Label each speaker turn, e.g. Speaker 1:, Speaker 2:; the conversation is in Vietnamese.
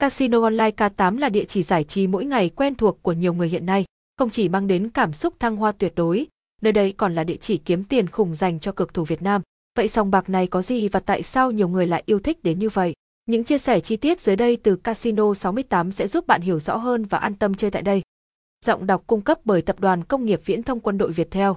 Speaker 1: Casino Online K8 là địa chỉ giải trí mỗi ngày quen thuộc của nhiều người hiện nay, không chỉ mang đến cảm xúc thăng hoa tuyệt đối, nơi đây còn là địa chỉ kiếm tiền khủng dành cho cực thủ Việt Nam. Vậy sòng bạc này có gì và tại sao nhiều người lại yêu thích đến như vậy? Những chia sẻ chi tiết dưới đây từ Casino 68 sẽ giúp bạn hiểu rõ hơn và an tâm chơi tại đây. Giọng đọc cung cấp bởi Tập đoàn Công nghiệp Viễn thông Quân đội Việt Theo.